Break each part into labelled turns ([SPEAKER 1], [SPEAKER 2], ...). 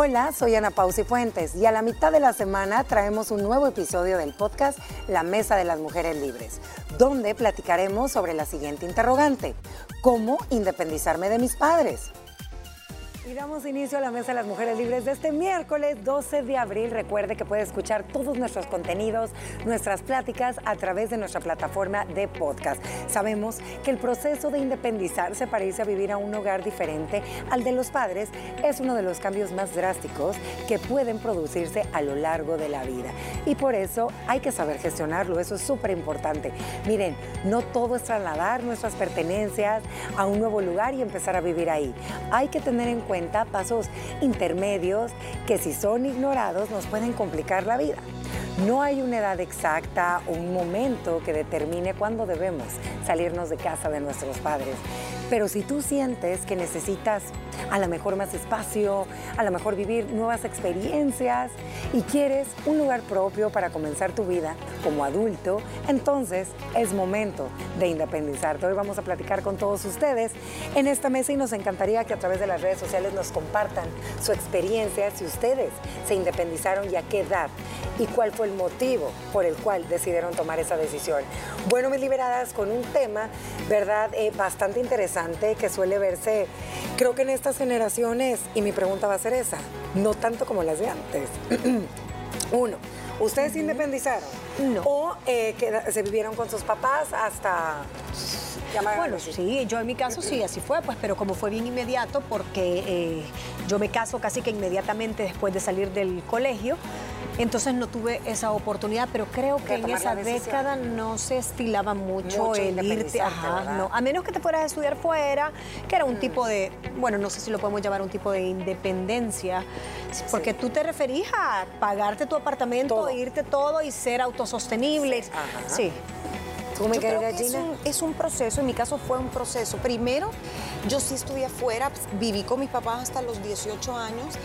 [SPEAKER 1] Hola, soy Ana Pausi Fuentes y a la mitad de la semana traemos un nuevo episodio del podcast La Mesa de las Mujeres Libres, donde platicaremos sobre la siguiente interrogante, ¿cómo independizarme de mis padres? Y damos inicio a la Mesa de las Mujeres Libres de este miércoles 12 de abril. Recuerde que puede escuchar todos nuestros contenidos, nuestras pláticas a través de nuestra plataforma de podcast. Sabemos que el proceso de independizarse para irse a vivir a un hogar diferente al de los padres es uno de los cambios más drásticos que pueden producirse a lo largo de la vida. Y por eso hay que saber gestionarlo, eso es súper importante. Miren, no todo es trasladar nuestras pertenencias a un nuevo lugar y empezar a vivir ahí. Hay que tener en cuenta pasos intermedios que si son ignorados nos pueden complicar la vida. No hay una edad exacta o un momento que determine cuándo debemos salirnos de casa de nuestros padres. Pero si tú sientes que necesitas a lo mejor más espacio, a lo mejor vivir nuevas experiencias y quieres un lugar propio para comenzar tu vida como adulto, entonces es momento de independizarte. Hoy vamos a platicar con todos ustedes en esta mesa y nos encantaría que a través de las redes sociales nos compartan su experiencia, si ustedes se independizaron y a qué edad y cuál fue el motivo por el cual decidieron tomar esa decisión. Bueno, mis liberadas, con un tema, ¿verdad? Eh, bastante interesante que suele verse, creo que en estas generaciones, y mi pregunta va a ser esa, no tanto como las de antes. Uno, ¿ustedes se independizaron?
[SPEAKER 2] No.
[SPEAKER 1] ¿O eh, que se vivieron con sus papás hasta
[SPEAKER 2] bueno, sí, yo en mi caso sí, así fue, pues, pero como fue bien inmediato, porque eh, yo me caso casi que inmediatamente después de salir del colegio, entonces no tuve esa oportunidad, pero creo que en esa década no se estilaba mucho, el irte, ajá, no, a menos que te fueras a estudiar fuera, que era un mm. tipo de, bueno, no sé si lo podemos llamar un tipo de independencia, porque tú te referís a pagarte tu apartamento, irte todo y ser autosostenible. Sí.
[SPEAKER 3] ¿Cómo yo creo que es un, es un, proceso, en mi caso fue un proceso. Primero, yo sí estudié afuera, viví con mis papás hasta los 18 años,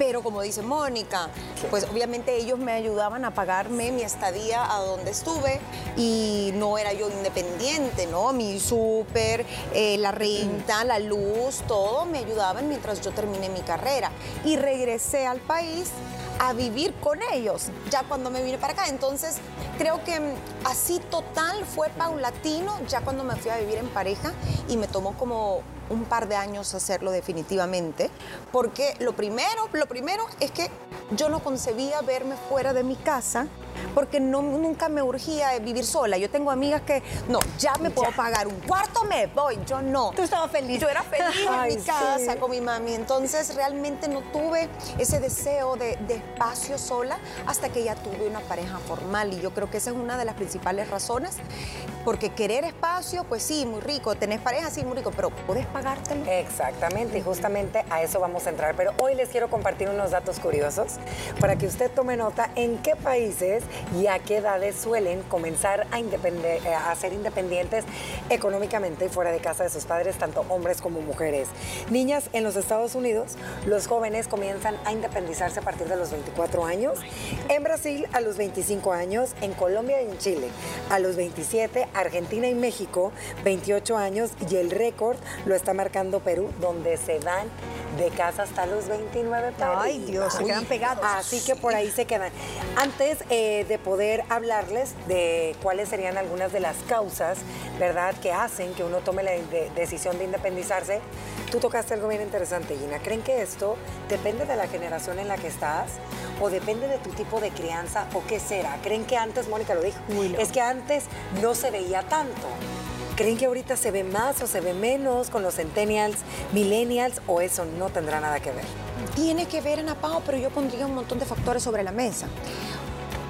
[SPEAKER 3] pero como dice Mónica, pues obviamente ellos me ayudaban a pagarme mi estadía a donde estuve y no era yo independiente, ¿no? Mi súper, eh, la renta, la luz, todo me ayudaban mientras yo terminé mi carrera. Y regresé al país a vivir con ellos, ya cuando me vine para acá. Entonces, creo que mm, así total fue paulatino, ya cuando me fui a vivir en pareja y me tomó como un par de años hacerlo definitivamente, porque lo primero, lo primero es que yo no concebía verme fuera de mi casa porque no, nunca me urgía vivir sola. Yo tengo amigas que, no, ya me puedo pagar un cuarto, me voy. Yo no.
[SPEAKER 2] Tú estabas feliz.
[SPEAKER 3] Yo era feliz en mi casa con mi mami. Entonces realmente no tuve ese deseo de, de, espacio sola hasta que ya tuve una pareja formal. Y yo creo que esa es una de las principales razones. Porque querer espacio, pues sí, muy rico. Tenés pareja, sí, muy rico, pero ¿puedes pagártelo?
[SPEAKER 1] Exactamente, y justamente a eso vamos a entrar. Pero hoy les quiero compartir unos datos curiosos para que usted tome nota en qué países y a qué edades suelen comenzar a, eh, a ser independientes económicamente y fuera de casa de sus padres, tanto hombres como mujeres. Niñas, en los Estados Unidos, los jóvenes comienzan a independizarse a partir de los 24 años, en Brasil a los 25 años, en Colombia y en Chile a los 27, Argentina y México 28 años. Y el récord lo está marcando Perú, donde se dan de casa hasta los 29
[SPEAKER 2] Ay, Dios, se quedan pegados.
[SPEAKER 1] Así que por ahí se quedan. Antes eh, de poder hablarles de cuáles serían algunas de las causas, ¿verdad?, que hacen que uno tome la decisión de independizarse, tú tocaste algo bien interesante, Gina. ¿Creen que esto depende de la generación en la que estás o depende de tu tipo de crianza o qué será? ¿Creen que antes, Mónica lo dijo, es que antes no se veía tanto? ¿Creen que ahorita se ve más o se ve menos con los centennials, millennials o eso no tendrá nada que ver?
[SPEAKER 3] Tiene que ver, Ana Pao, pero yo pondría un montón de factores sobre la mesa.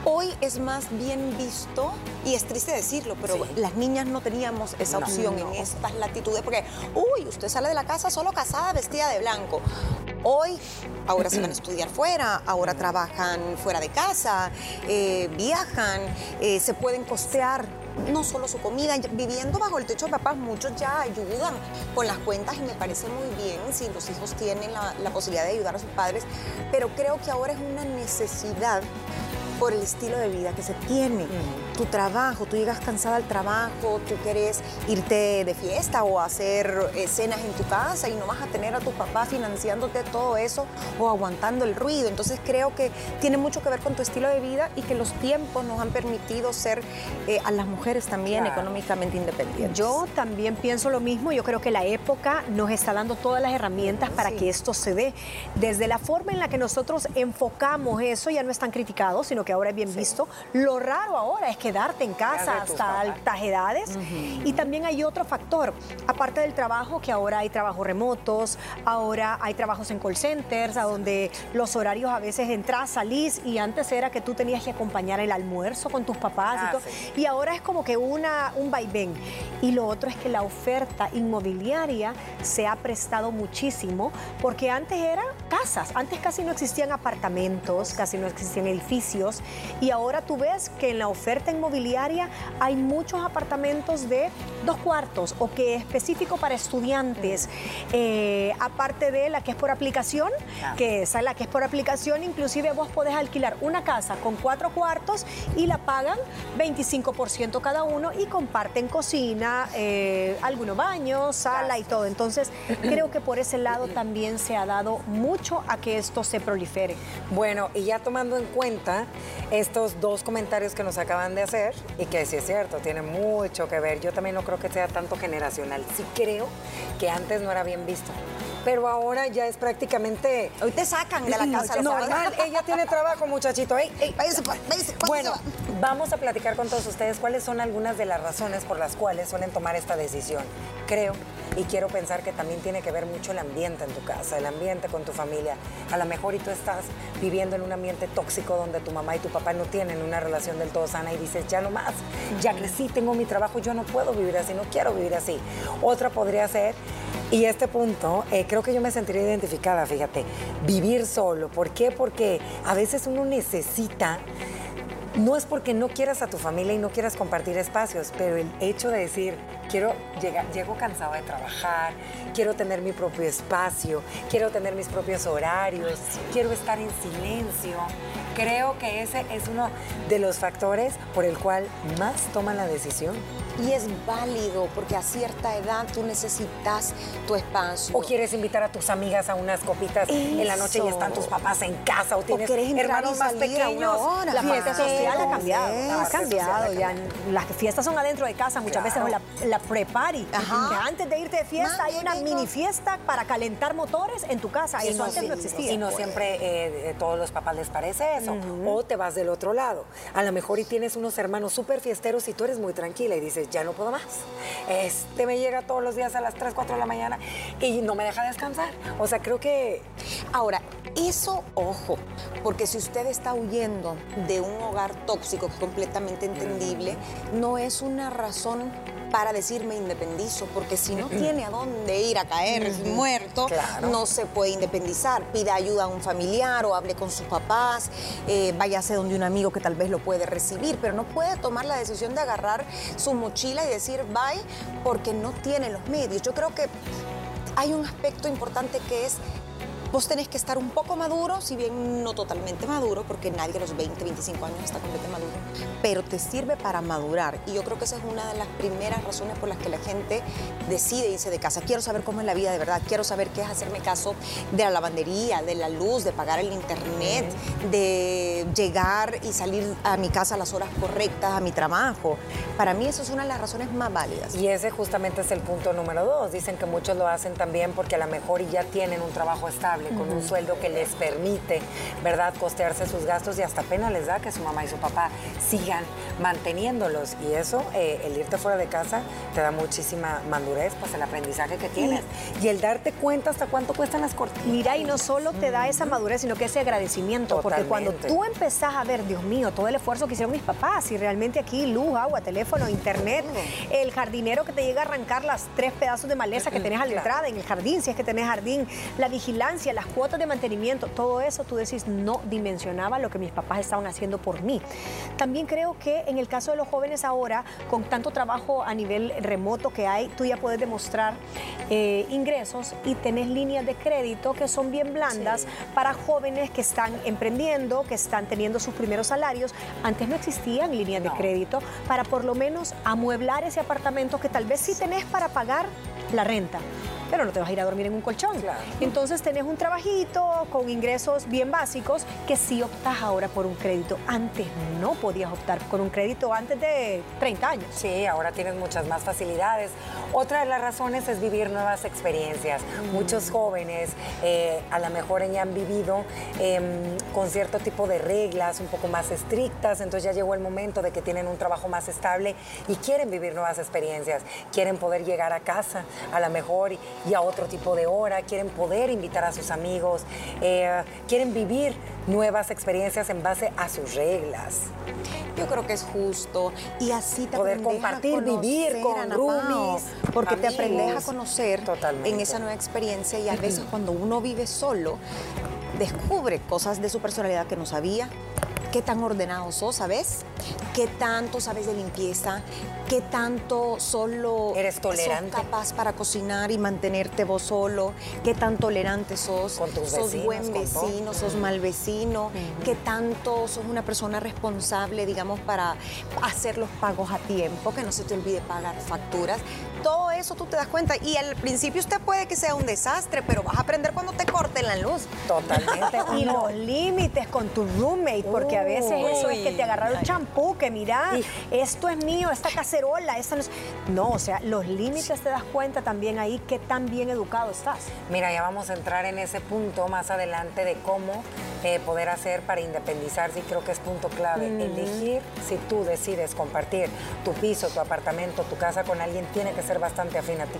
[SPEAKER 3] Hoy es más bien visto, y es triste decirlo, pero las niñas no teníamos esa opción en estas latitudes, porque, uy, usted sale de la casa solo casada, vestida de blanco. Hoy, ahora se van a estudiar fuera, ahora trabajan fuera de casa, eh, viajan, eh, se pueden costear no solo su comida, viviendo bajo el techo de papás, muchos ya ayudan con las cuentas y me parece muy bien si los hijos tienen la, posibilidad de ayudar a sus padres, pero creo que ahora es una necesidad por el estilo de vida que se tiene. Tu trabajo, tú llegas cansada al trabajo, tú quieres irte de fiesta o hacer cenas en tu casa y no vas a tener a tu papá financiándote todo eso o aguantando el ruido. Entonces creo que tiene mucho que ver con tu estilo de vida y que los tiempos nos han permitido ser eh, a las mujeres también económicamente independientes.
[SPEAKER 2] Yo también pienso lo mismo, yo creo que la época nos está dando todas las herramientas para que esto se dé. Desde la forma en la que nosotros enfocamos eso ya no es tan criticado, sino que ahora es bien visto. Lo raro ahora es quedarte en casa hasta altas edades. Y también hay otro factor, aparte del trabajo, que ahora hay trabajos remotos, ahora hay trabajos en call centers, a donde los horarios a veces entras, salís y antes era que tú tenías que acompañar el almuerzo con tus papás y ah, todo. Y ahora es como que una, un vaivén. Y lo otro es que la oferta inmobiliaria se ha prestado muchísimo porque antes eran casas, antes casi no existían apartamentos, casi no existían edificios y ahora tú ves que en la oferta inmobiliaria hay muchos apartamentos de dos cuartos o que es específico para estudiantes, eh, aparte de la que es por aplicación, que esa es la que es por aplicación, inclusive vos podés alquilar una casa con cuatro cuartos y la pagan 25% cada uno y comparten cocina, eh, algunos baños, sala y todo. Entonces, creo que por ese lado también se ha dado mucho a que esto se prolifere.
[SPEAKER 1] Bueno, y ya tomando en cuenta estos dos comentarios que nos acaban de hacer, y que sí es cierto, tiene mucho que ver, yo también no creo que sea tanto generacional, sí creo que antes no era bien visto pero ahora ya es prácticamente...
[SPEAKER 3] Hoy te sacan de la casa.
[SPEAKER 1] Normal, ella tiene trabajo, muchachito. bueno, vamos a platicar con todos ustedes cuáles son algunas de las razones por las cuales suelen tomar esta decisión. Creo y quiero pensar que también tiene que ver mucho el ambiente en tu casa, el ambiente con tu familia. A lo mejor y tú estás viviendo en un ambiente tóxico donde tu mamá y tu papá no tienen una relación del todo sana y dices, ya no más, ya crecí, tengo mi trabajo, yo no puedo vivir así, no quiero vivir así. Otra podría ser, y este punto, eh, creo que yo me sentiría identificada, fíjate, vivir solo. ¿Por qué? Porque a veces uno necesita no es porque no quieras a tu familia y no quieras compartir espacios, pero el hecho de decir, quiero llegar, llego cansado de trabajar, quiero tener mi propio espacio, quiero tener mis propios horarios, quiero estar en silencio. Creo que ese es uno de los factores por el cual más toman la decisión.
[SPEAKER 3] Y es válido porque a cierta edad tú necesitas tu espacio.
[SPEAKER 1] O quieres invitar a tus amigas a unas copitas en la noche y están tus papás en casa o tienes hermanos más pequeños.
[SPEAKER 2] La fiesta social ha cambiado. Ha cambiado. Ya, las fiestas son adentro de casa, muchas veces la, la pre-party. Antes de irte de fiesta hay una mini fiesta para calentar motores en tu casa. Y eso antes no existía.
[SPEAKER 1] Y no siempre eh, todos los papás les parece eso. O te vas del otro lado. A lo mejor y tienes unos hermanos súper fiesteros y tú eres muy tranquila y dices, ya no puedo más. Este me llega todos los días a las 3, 4 de la mañana y no me deja descansar. O sea, creo que...
[SPEAKER 3] Ahora, eso, ojo, porque si usted está huyendo de un hogar tóxico, completamente entendible, no es una razón para decirme independizo, porque si no tiene a dónde ir a caer muerto, no se puede independizar. Pida ayuda a un familiar o hable con sus papás, eh, váyase donde un amigo que tal vez lo puede recibir, pero no puede tomar la decisión de agarrar su mochila y decir bye porque no tiene los medios. Yo creo que hay un aspecto importante que es Vos tenés que estar un poco maduro, si bien no totalmente maduro, porque nadie de los 20, 25 años está completamente maduro, pero te sirve para madurar. Y yo creo que esa es una de las primeras razones por las que la gente decide irse de casa. Quiero saber cómo es la vida de verdad, quiero saber qué es hacerme caso de la lavandería, de la luz, de pagar el internet, de llegar y salir a mi casa a las horas correctas, a mi trabajo. Para mí eso es una de las razones más válidas.
[SPEAKER 1] Y ese justamente es el punto número dos. Dicen que muchos lo hacen también porque a lo mejor ya tienen un trabajo estable con un sueldo que les permite, ¿verdad?, costearse sus gastos y hasta pena les da que su mamá y su papá sigan manteniéndolos. Y eso, eh, el irte fuera de casa, te da muchísima madurez, pues el aprendizaje que tienes. Y, el darte cuenta hasta cuánto cuestan las cortinas.
[SPEAKER 2] Mira, y no solo te da esa madurez, sino que ese agradecimiento. Porque cuando tú empezás a ver, Dios mío, todo el esfuerzo que hicieron mis papás, y realmente aquí luz, agua, teléfono, internet, el jardinero que te llega a arrancar las tres pedazos de maleza que tenés a la entrada en el jardín, si es que tenés jardín, la vigilancia herencia, las cuotas de mantenimiento, todo eso tú decís, no dimensionaba lo que mis papás estaban haciendo por mí. También creo que en el caso de los jóvenes ahora, con tanto trabajo a nivel remoto que hay, tú ya puedes demostrar eh, ingresos y tenés líneas de crédito que son bien blandas para jóvenes que están emprendiendo, que están teniendo sus primeros salarios. Antes no existían líneas de crédito para por lo menos amueblar ese apartamento que tal vez sí tenés para pagar la renta pero no te vas a ir a dormir en un colchón. Entonces tenés un trabajito con ingresos bien básicos que sí optas ahora por un crédito. Antes no podías optar por un crédito antes de 30 años.
[SPEAKER 1] Sí, ahora tienes muchas más facilidades. Otra de las razones es vivir nuevas experiencias. Mm. Muchos jóvenes eh, a lo mejor ya han vivido em, con cierto tipo de reglas un poco más estrictas, entonces ya llegó el momento de que tienen un trabajo más estable y quieren vivir nuevas experiencias, quieren poder llegar a casa a lo mejor y a otro tipo de hora, quieren poder invitar a sus amigos, eh, quieren vivir nuevas experiencias en base a sus reglas.
[SPEAKER 3] Yo creo que es justo y así te
[SPEAKER 1] poder compartir, vivir con roomies,
[SPEAKER 3] porque te aprendes a conocer en esa nueva experiencia y a veces cuando uno vive solo descubre cosas de su personalidad que no sabía, qué tan ordenado sos, ¿sabes? ¿Qué tanto sabes de limpieza? ¿Qué tanto solo
[SPEAKER 1] eres tolerante?
[SPEAKER 3] Sos capaz para cocinar y mantenerte vos solo? ¿Qué tan tolerante sos?
[SPEAKER 1] Con tus
[SPEAKER 3] ¿Sos buen vecino? ¿Sos mal vecino? ¿Qué tanto sos una persona responsable, digamos, para hacer los pagos a tiempo? Que no se te olvide pagar facturas. Todo eso tú te das cuenta. Y al principio usted puede que sea un desastre, pero vas a aprender cuando te corten la luz.
[SPEAKER 1] Totalmente.
[SPEAKER 2] y los límites con tu roommate, porque a veces eso es que te agarraron champú, que mira, esto es mío, esta cacerola, esta no es... No, o sea, los límites te das cuenta también ahí que tan bien educado estás.
[SPEAKER 1] Mira, ya vamos a entrar en ese punto más adelante de cómo eh, poder hacer para independizarse y creo que es punto clave. Elegir si tú decides compartir tu piso, tu apartamento, tu casa con alguien, tiene que ser bastante afín a ti.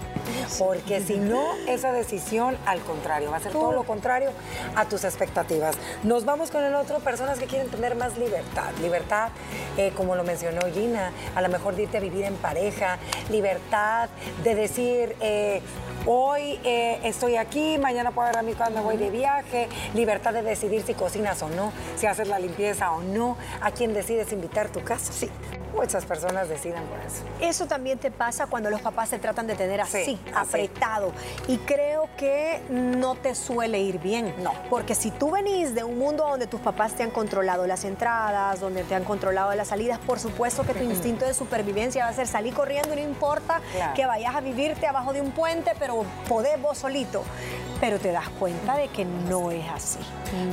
[SPEAKER 1] Porque si no, esa decisión, al contrario, va a ser todo lo contrario a tus expectativas. Nos vamos con el otro, personas que quieren tener más libertad. Libertad, eh, como lo mencionó Gina, a lo mejor irte a vivir en pareja, libertad de decir, eh, hoy eh, estoy aquí, mañana puedo agarrar mi cuando voy de viaje, libertad de decidir si cocinas o no, si haces la limpieza o no, a quién decides invitar tu casa. Sí, Muchas personas deciden por eso.
[SPEAKER 2] Eso también te pasa cuando los papás se tratan de tener así, apretado. Y creo que no te suele ir bien.
[SPEAKER 1] No.
[SPEAKER 2] Porque si tú venís de un mundo donde tus papás te han controlado las entradas, donde te han controlado las salidas, por supuesto que tu instinto de supervivencia va a ser salir corriendo y no importa que vayas a vivirte abajo de un puente, pero podés vos solito. Pero te das cuenta de que no es así.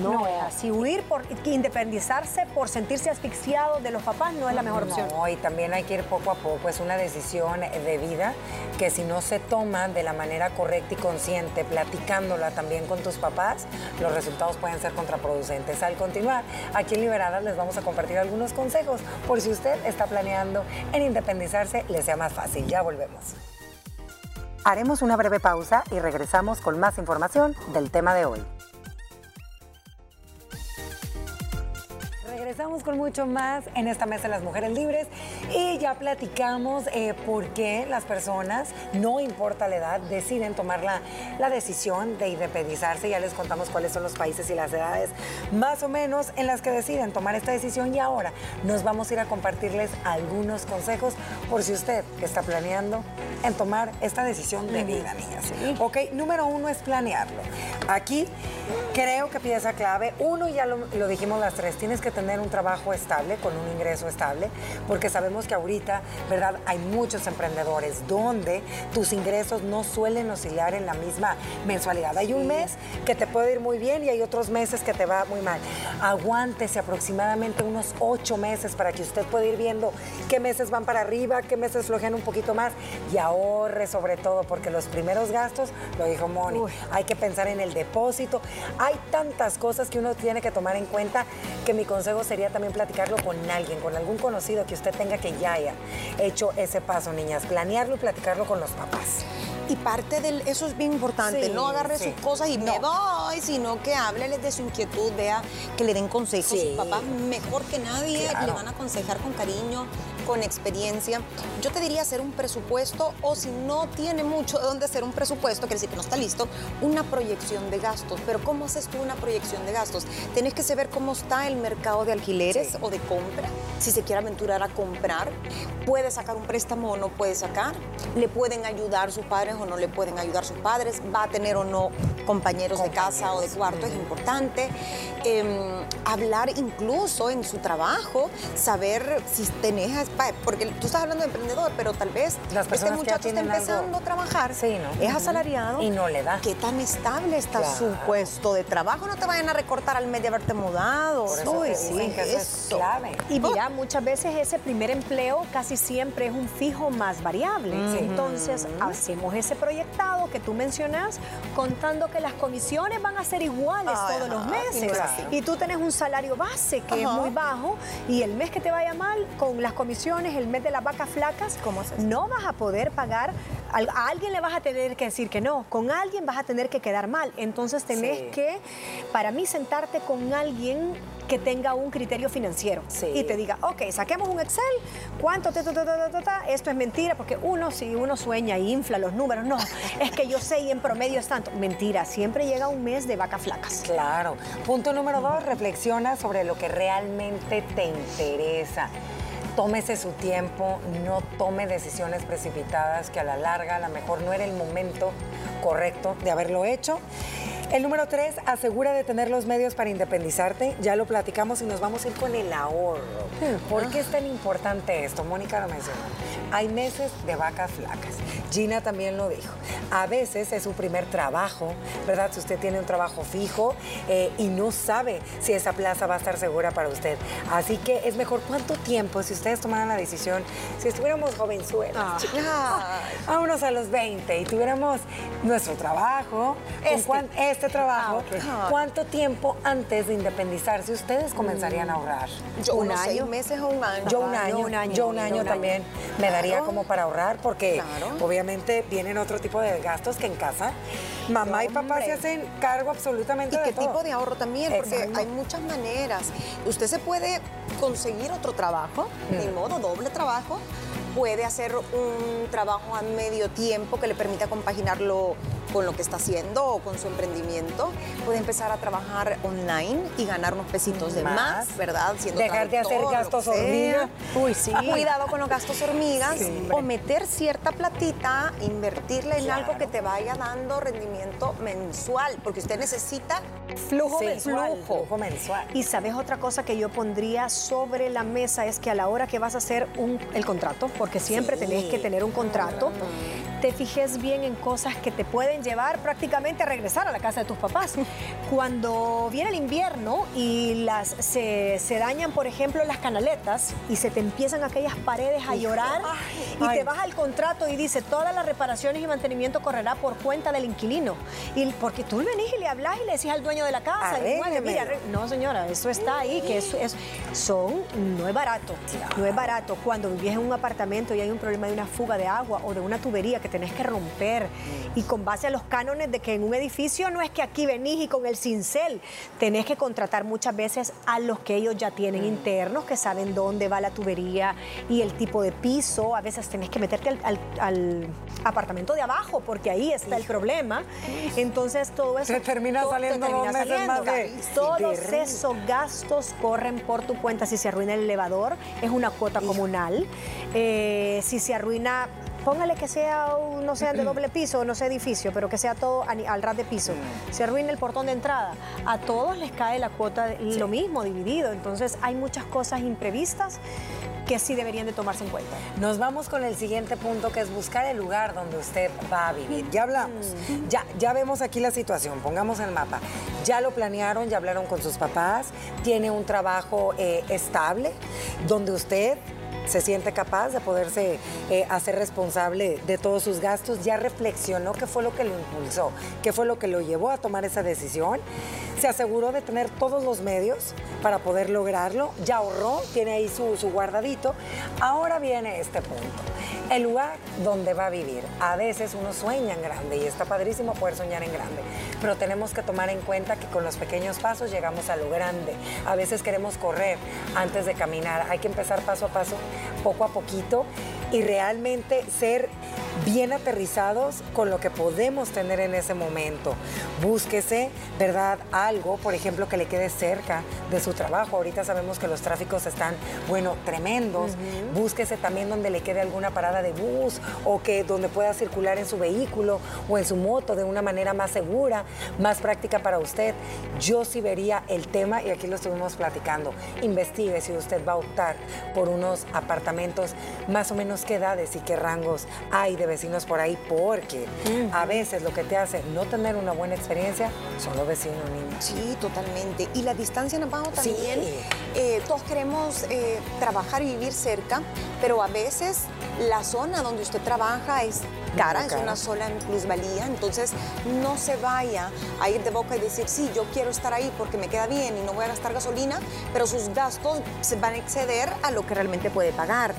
[SPEAKER 2] No, es así. Huir por independizarse por sentirse asfixiado de los papás no es la mejor opción.
[SPEAKER 1] No, y también hay que ir poco a poco. Es una decisión de vida que si no se toma de la manera correcta y consciente, platicándola también con tus papás, los resultados pueden ser contraproducentes. Al continuar, aquí en Liberadas les vamos a compartir algunos consejos por si usted está planeando en independizarse, le sea más fácil. Ya volvemos. Haremos una breve pausa y regresamos con más información del tema de hoy. Regresamos con mucho más en esta mesa de las mujeres libres y ya platicamos eh, por qué las personas, no importa la edad, deciden tomar la, la, decisión de independizarse. Ya les contamos cuáles son los países y las edades más o menos en las que deciden tomar esta decisión y ahora nos vamos a ir a compartirles algunos consejos por si usted está planeando en tomar esta decisión de vida, niñas. Ok, número uno es planearlo. Aquí creo que pieza clave, uno ya lo, lo dijimos las tres, tienes que tener un trabajo estable, con un ingreso estable, porque sabemos que ahorita, ¿verdad? Hay muchos emprendedores donde tus ingresos no suelen oscilar en la misma mensualidad. Hay un mes que te puede ir muy bien y hay otros meses que te va muy mal. Aguántese aproximadamente unos ocho meses para que usted pueda ir viendo qué meses van para arriba, qué meses flojean un poquito más y ahorre sobre todo, porque los primeros gastos, lo dijo Moni, hay que pensar en el depósito. Hay tantas cosas que uno tiene que tomar en cuenta que mi consejo sería también platicarlo con alguien, con algún conocido que usted tenga que ya haya hecho ese paso, niñas. Planearlo y platicarlo con los papás.
[SPEAKER 3] Y parte del, eso es bien importante, no agarre sus cosas y me voy, sino que hábleles de su inquietud, vea que le den consejos. Sus papás mejor que nadie le van a aconsejar con cariño con experiencia, yo te diría hacer un presupuesto o si no tiene mucho de dónde hacer un presupuesto, quiere decir que no está listo, una proyección de gastos. Pero ¿cómo haces tú una proyección de gastos? Tienes que saber cómo está el mercado de alquileres o de compra, si se quiere aventurar a comprar, puede sacar un préstamo o no puede sacar, le pueden ayudar sus padres o no le pueden ayudar sus padres, va a tener o no compañeros, de casa o de cuarto, es importante. Em, hablar incluso en su trabajo, saber si tenés, porque tú estás hablando de emprendedor, pero tal vez este muchacho está empezando a trabajar, es asalariado
[SPEAKER 1] y no le da.
[SPEAKER 3] ¿Qué tan estable está su puesto de trabajo? No te vayan a recortar al mes de haberte mudado.
[SPEAKER 1] Uy, sí, es clave.
[SPEAKER 2] Y mira, muchas veces ese primer empleo casi siempre es un fijo más variable. Entonces, hacemos ese proyectado que tú mencionas contando que las comisiones van a ser iguales todos los meses. Y tú tenés un salario base que es muy bajo y el mes que te vaya mal con las comisiones, el mes de las vacas flacas, ¿Cómo no vas a poder pagar, a alguien le vas a tener que decir que no, con alguien vas a tener que quedar mal. Entonces tenés que, para mí, sentarte con alguien que tenga un criterio financiero y te diga, ok, saquemos un Excel, ¿cuánto? esto es mentira, porque uno, si uno sueña y infla los números, no, es que yo sé y en promedio es tanto. Mentira, siempre llega un mes de vacas flacas.
[SPEAKER 1] Claro. Punto número dos, reflexiona sobre lo que realmente te interesa tómese su tiempo, no tome decisiones precipitadas que a la larga a lo mejor no era el momento correcto de haberlo hecho. El número tres, asegura de tener los medios para independizarte. Ya lo platicamos y nos vamos a ir con el ahorro. ¿Por qué es tan importante esto? Mónica lo mencionó. Hay meses de vacas flacas. Gina también lo dijo. A veces es su primer trabajo, ¿verdad? Si usted tiene un trabajo fijo eh, y no sabe si esa plaza va a estar segura para usted. Así que es mejor cuánto tiempo, si ustedes tomaran la decisión, si estuviéramos jovenzuelos, ah. vámonos a los 20 y tuviéramos nuestro trabajo, este este trabajo, ah, ¿cuánto tiempo antes de independizarse ustedes comenzarían a ahorrar?
[SPEAKER 3] Yo un año. Seis meses o un año.
[SPEAKER 1] Yo un año, un año yo un año, también me daría como para ahorrar porque obviamente vienen otro tipo de gastos que en casa mamá y papá se hacen cargo absolutamente
[SPEAKER 3] ¿Y
[SPEAKER 1] de
[SPEAKER 3] qué tipo de ahorro también? Porque hay muchas maneras. Usted se puede conseguir otro trabajo, de mm. modo doble trabajo, puede hacer un trabajo a medio tiempo que le permita compaginarlo con lo que está haciendo o con su emprendimiento, puede empezar a trabajar online y ganar unos pesitos de más, ¿verdad?
[SPEAKER 1] Siendo Dejar de hacer gastos hormigas.
[SPEAKER 3] Uy, sí. Cuidado con los gastos hormigas o meter cierta platita, invertirla en algo que te vaya dando rendimiento mensual, porque usted necesita flujo mensual.
[SPEAKER 1] Flujo mensual.
[SPEAKER 2] Y sabes otra cosa que yo pondría sobre la mesa es que a la hora que vas a hacer un, el contrato, porque siempre tenés que tener un contrato, te fijes bien en cosas que te pueden llevar prácticamente a regresar a la casa de tus papás. Cuando viene el invierno y las, se, dañan, por ejemplo, las canaletas y se te empiezan aquellas paredes a llorar y te vas al contrato y dice todas las reparaciones y mantenimiento correrá por cuenta del inquilino. Y porque tú venís y le hablas y le decís al dueño de la casa, no señora, eso está ahí, que eso es, son, no es barato, no es barato. Cuando vivís en un apartamento y hay un problema de una fuga de agua o de una tubería que tenés que romper. Y con base a los cánones de que en un edificio no es que aquí venís y con el cincel, tenés que contratar muchas veces a los que ellos ya tienen mm. internos, que saben dónde va la tubería y el tipo de piso. A veces tenés que meterte al, apartamento de abajo, porque ahí está el problema. Entonces todo eso...
[SPEAKER 1] Te termina saliendo
[SPEAKER 2] Todos esos gastos corren por tu cuenta. Si se arruina el elevador, es una cuota comunal. Eh, si se arruina póngale que sea, no sea de doble piso, no sea edificio, pero que sea todo al ras de piso. Mm. Se arruina el portón de entrada. A todos les cae la cuota, lo mismo, dividido. Entonces hay muchas cosas imprevistas que sí deberían de tomarse en cuenta.
[SPEAKER 1] Nos vamos con el siguiente punto que es buscar el lugar donde usted va a vivir. Ya hablamos, mm. ya, ya vemos aquí la situación, pongamos el mapa. Ya lo planearon, ya hablaron con sus papás, tiene un trabajo eh, estable donde usted se siente capaz de poderse eh, hacer responsable de todos sus gastos, ya reflexionó qué fue lo que lo impulsó, qué fue lo que lo llevó a tomar esa decisión, se aseguró de tener todos los medios para poder lograrlo, ya ahorró, tiene ahí su, su guardadito. Ahora viene este punto. El lugar donde va a vivir. A veces uno sueña en grande y está padrísimo poder soñar en grande, pero tenemos que tomar en cuenta que con los pequeños pasos llegamos a lo grande. A veces queremos correr antes de caminar. Hay que empezar paso a paso, poco a poquito y realmente ser bien aterrizados con lo que podemos tener en ese momento. Búsquese, ¿verdad? Algo, por ejemplo, que le quede cerca de su trabajo. Ahorita sabemos que los tráficos están, bueno, tremendos. Búsquese también donde le quede alguna parada de bus o que donde pueda circular en su vehículo o en su moto de una manera más segura, más práctica para usted. Yo sí vería el tema y aquí lo estuvimos platicando. Investigue si usted va a optar por unos apartamentos, más o menos qué edades y qué rangos hay de vecinos por ahí, porque a veces lo que te hace no tener una buena experiencia son los vecinos, niños.
[SPEAKER 3] Sí, totalmente. Y la distancia en abajo también. Eh, todos queremos eh, trabajar y vivir cerca, pero a veces la zona donde usted trabaja es cara, es una sola plusvalía, entonces no se vaya a ir de boca y decir, sí, yo quiero estar ahí porque me queda bien y no voy a gastar gasolina, pero sus gastos se van a exceder a lo que realmente puede pagar.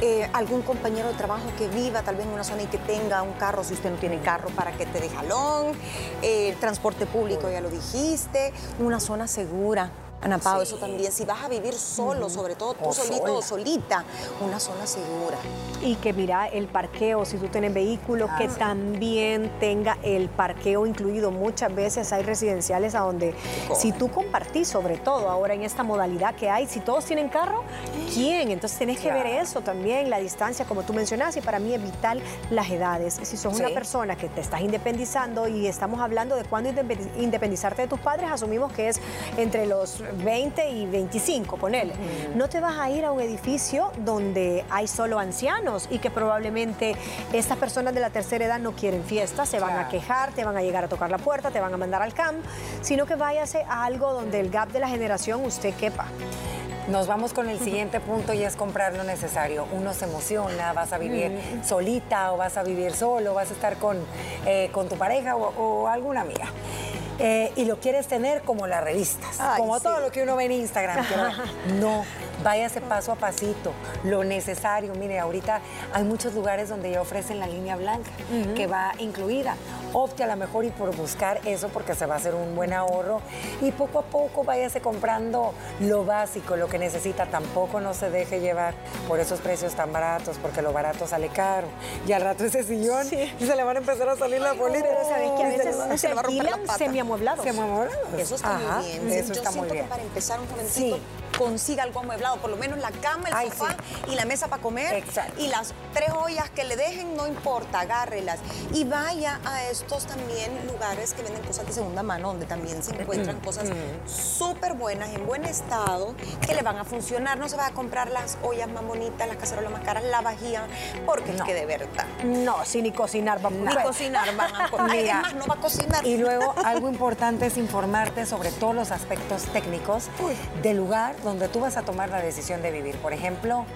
[SPEAKER 3] Eh, algún compañero de trabajo que viva tal vez en una zona y que tenga un carro, si usted no tiene carro, para que te dé jalón, eh, transporte público, ya lo dijiste, una zona segura. Ana Pau, eso también, si vas a vivir solo, sobre todo tú solito o solita, una zona segura.
[SPEAKER 2] Y que mira, el parqueo, si tú tienes vehículo, que también tenga el parqueo incluido. Muchas veces hay residenciales a donde si tú compartís, sobre todo ahora en esta modalidad que hay, si todos tienen carro, ¿quién? Entonces tenés que ver eso también, la distancia, como tú mencionas, y para mí es vital las edades. Si sos una persona que te estás independizando y estamos hablando de cuándo independizarte de tus padres, asumimos que es entre los 20 y 25, ponele. No te vas a ir a un edificio donde hay solo ancianos y que probablemente estas personas de la tercera edad no quieren fiesta, se van a quejar, te van a llegar a tocar la puerta, te van a mandar al camp, sino que váyase a algo donde el gap de la generación usted quepa.
[SPEAKER 1] Nos vamos con el siguiente punto y es comprar lo necesario. Uno se emociona, vas a vivir solita o vas a vivir solo, vas a estar con, eh, con tu pareja o alguna amiga. Eh, y lo quieres tener como las revistas, como todo lo que uno ve en Instagram. no, váyase paso a pasito, lo necesario. Mire, ahorita hay muchos lugares donde ya ofrecen la línea blanca, que va incluida. Opte a lo mejor y por buscar eso porque se va a hacer un buen ahorro y poco a poco váyase comprando lo básico, lo que necesita. Tampoco no se deje llevar por esos precios tan baratos porque lo barato sale caro. Y al rato ese sillón y se le van a empezar a salir las bolitas.
[SPEAKER 2] Pero sabes que a veces se, se, se semiamueblados.
[SPEAKER 3] Eso está muy bien. Eso está muy bien. para empezar un jovencito consiga algo amueblado, por lo menos la cama, el sofá y la mesa para comer.
[SPEAKER 1] Exacto.
[SPEAKER 3] Y las tres ollas que le dejen, no importa, agárrelas. Y vaya a estos también lugares que venden cosas de segunda mano, donde también se encuentran cosas súper buenas, en buen estado, que le van a funcionar. No se va a comprar las ollas más bonitas, las cacerolas más caras, la vajilla, porque es que de verdad.
[SPEAKER 2] No, si ni cocinar
[SPEAKER 3] va a Ni cocinar van a Además, no va a cocinar.
[SPEAKER 1] Y luego, algo importante es informarte sobre todos los aspectos técnicos del lugar donde tú vas a tomar la decisión de vivir. Por ejemplo,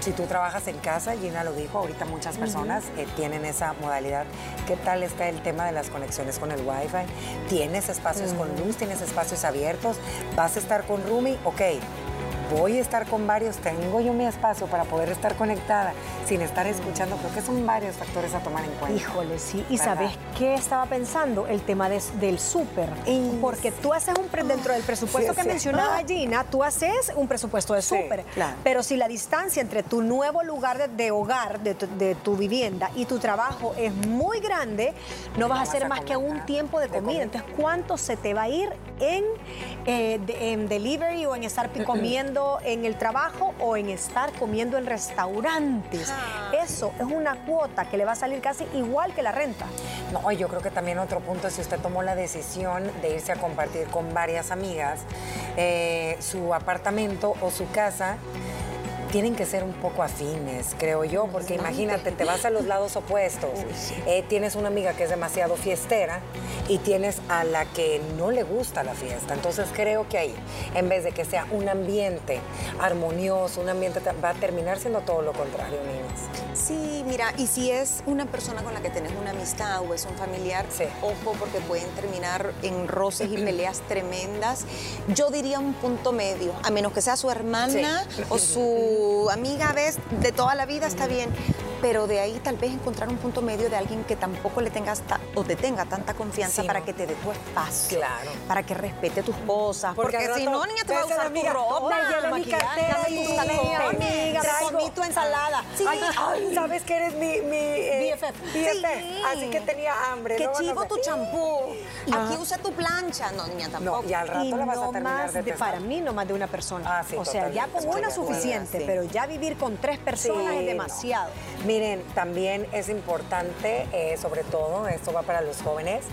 [SPEAKER 1] si tú trabajas en casa, Gina lo dijo, ahorita muchas personas eh, tienen esa modalidad. ¿Qué tal está el tema de las conexiones con el Wi-Fi? ¿Tienes espacios con luz? ¿Tienes espacios abiertos? ¿Vas a estar con Rumi? Ok, voy a estar con varios, tengo yo mi espacio para poder estar conectada sin estar escuchando, creo que son varios factores a tomar en cuenta.
[SPEAKER 2] Híjole, sí. ¿Y sabes qué estaba pensando? El tema del súper. Porque tú haces un, dentro del presupuesto que mencionaba Gina, tú haces un presupuesto de súper. Pero si la distancia entre tu nuevo lugar de, hogar, de tu, vivienda y tu trabajo es muy grande, no vas a hacer más que un tiempo de comida. Entonces, ¿cuánto se te va a ir en, eh, en delivery o en estar comiendo? en el trabajo o en estar comiendo en restaurantes. Eso es una cuota que le va a salir casi igual que la renta.
[SPEAKER 1] No, yo creo que también otro punto es si usted tomó la decisión de irse a compartir con varias amigas eh, su apartamento o su casa tienen que ser un poco afines, creo yo, porque imagínate, te vas a los lados opuestos. Eh, tienes una amiga que es demasiado fiestera y tienes a la que no le gusta la fiesta. Entonces creo que ahí, en vez de que sea un ambiente armonioso, un ambiente va a terminar siendo todo lo contrario, niñas.
[SPEAKER 3] Sí, mira, y si es una persona con la que tenés una amistad o es un familiar, ojo, porque pueden terminar en roces y peleas tremendas. Yo diría un punto medio, a menos que sea su hermana o su amiga ves de toda la vida, está bien pero de ahí tal vez encontrar un punto medio de alguien que tampoco le tengas o te tenga tanta confianza para que te dé tu espacio.
[SPEAKER 1] Claro.
[SPEAKER 3] Para que respete tus cosas. Porque, si no, niña, te va a usar tu ropa,
[SPEAKER 1] mi cartera y
[SPEAKER 3] tus amiga, comí tu ensalada.
[SPEAKER 1] Sí. Ay, sabes que eres mi, mi
[SPEAKER 2] eh, BFF.
[SPEAKER 1] BFF. Así que tenía hambre.
[SPEAKER 3] Qué chivo tu champú. Aquí usa tu plancha. No, niña, tampoco.
[SPEAKER 1] No, y al rato la vas a terminar de,
[SPEAKER 2] Para mí, no más de una persona.
[SPEAKER 1] Ah,
[SPEAKER 2] o sea, ya con una suficiente, pero ya vivir con tres personas es demasiado.
[SPEAKER 1] Miren, también es importante, eh, sobre todo, esto va para los jóvenes,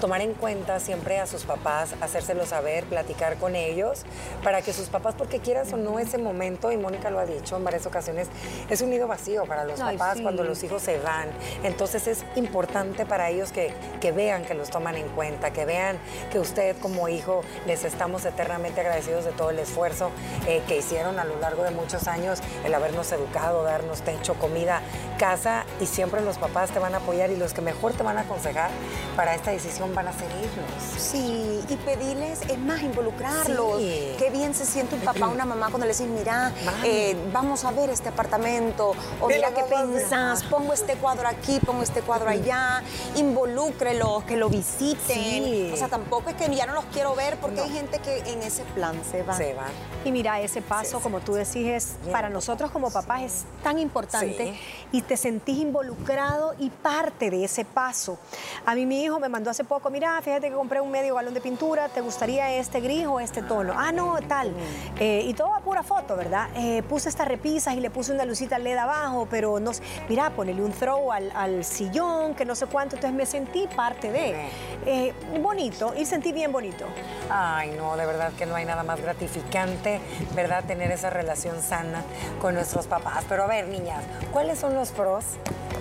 [SPEAKER 1] tomar en cuenta siempre a sus papás, hacérselo saber, platicar con ellos, para que sus papás, porque quieras o no ese momento, y Mónica lo ha dicho en varias ocasiones, es un nido vacío para los papás cuando los hijos se van. Entonces es importante para ellos que, que vean que los toman en cuenta, que vean que usted como hijo les estamos eternamente agradecidos de todo el esfuerzo eh, que hicieron a lo largo de muchos años, el habernos educado, darnos techo, comida, casa, y siempre los papás te van a apoyar y los que mejor te van a aconsejar para esta decisión van a ser ellos.
[SPEAKER 3] Sí, y pedirles, es más, involucrarlos. Qué bien se siente un papá o una mamá cuando le dicen, mira, eh, vamos a ver este apartamento, o mira qué pensás, pongo este cuadro aquí, pongo este cuadro allá, involúcrelos, que lo visiten. O sea, tampoco es que ya no los quiero ver porque hay gente que en ese plan se va.
[SPEAKER 1] Se va.
[SPEAKER 2] Y mira, ese paso, como tú decís, para nosotros como papás es tan importante y te sentís involucrado y parte de ese paso. A mí mi hijo me mandó hace poco, mira, fíjate que compré un medio galón de pintura, ¿te gustaría este gris o este tono? Ah, no, tal. Eh, y todo a pura foto, ¿verdad? Eh, puse estas repisas y le puse una lucita LED abajo, pero no mira, ponele un throw al, sillón, que no sé cuánto, entonces me sentí parte de. Eh, bonito, y sentí bien bonito.
[SPEAKER 1] Ay, no, de verdad que no hay nada más gratificante, ¿verdad? Tener esa relación sana con nuestros papás. Pero a ver, niñas, ¿cuáles son los pros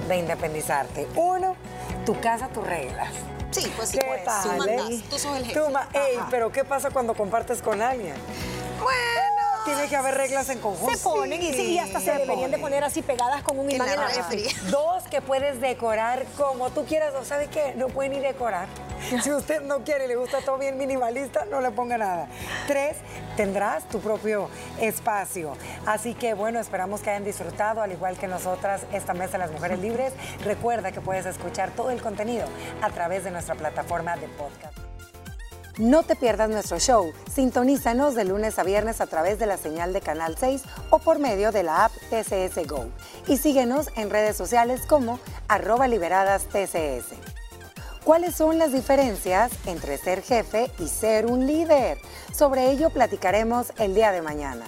[SPEAKER 1] de independizarte? Uno, tu casa, tus reglas.
[SPEAKER 3] Sí, pues sí, pues, tú mandas, tú sos el jefe.
[SPEAKER 1] ey, pero ¿qué pasa cuando compartes con alguien?
[SPEAKER 3] Bueno.
[SPEAKER 1] Tiene que haber reglas en conjunto.
[SPEAKER 2] Se ponen y sí, hasta se, deberían de poner así pegadas con un imán en la,
[SPEAKER 1] Dos, que puedes decorar como tú quieras. ¿O sabe qué? No pueden ni decorar. Si usted no quiere y le gusta todo bien minimalista, no le ponga nada. Tres, tendrás tu propio espacio. Así que bueno, esperamos que hayan disfrutado, al igual que nosotras, esta mesa de las mujeres libres. Recuerda que puedes escuchar todo el contenido a través de nuestra plataforma de podcast. No te pierdas nuestro show. Sintonízanos de lunes a viernes a través de la señal de Canal 6 o por medio de la app TCS Go. Y síguenos en redes sociales como arroba liberadas TCS. ¿Cuáles son las diferencias entre ser jefe y ser un líder? Sobre ello platicaremos el día de mañana.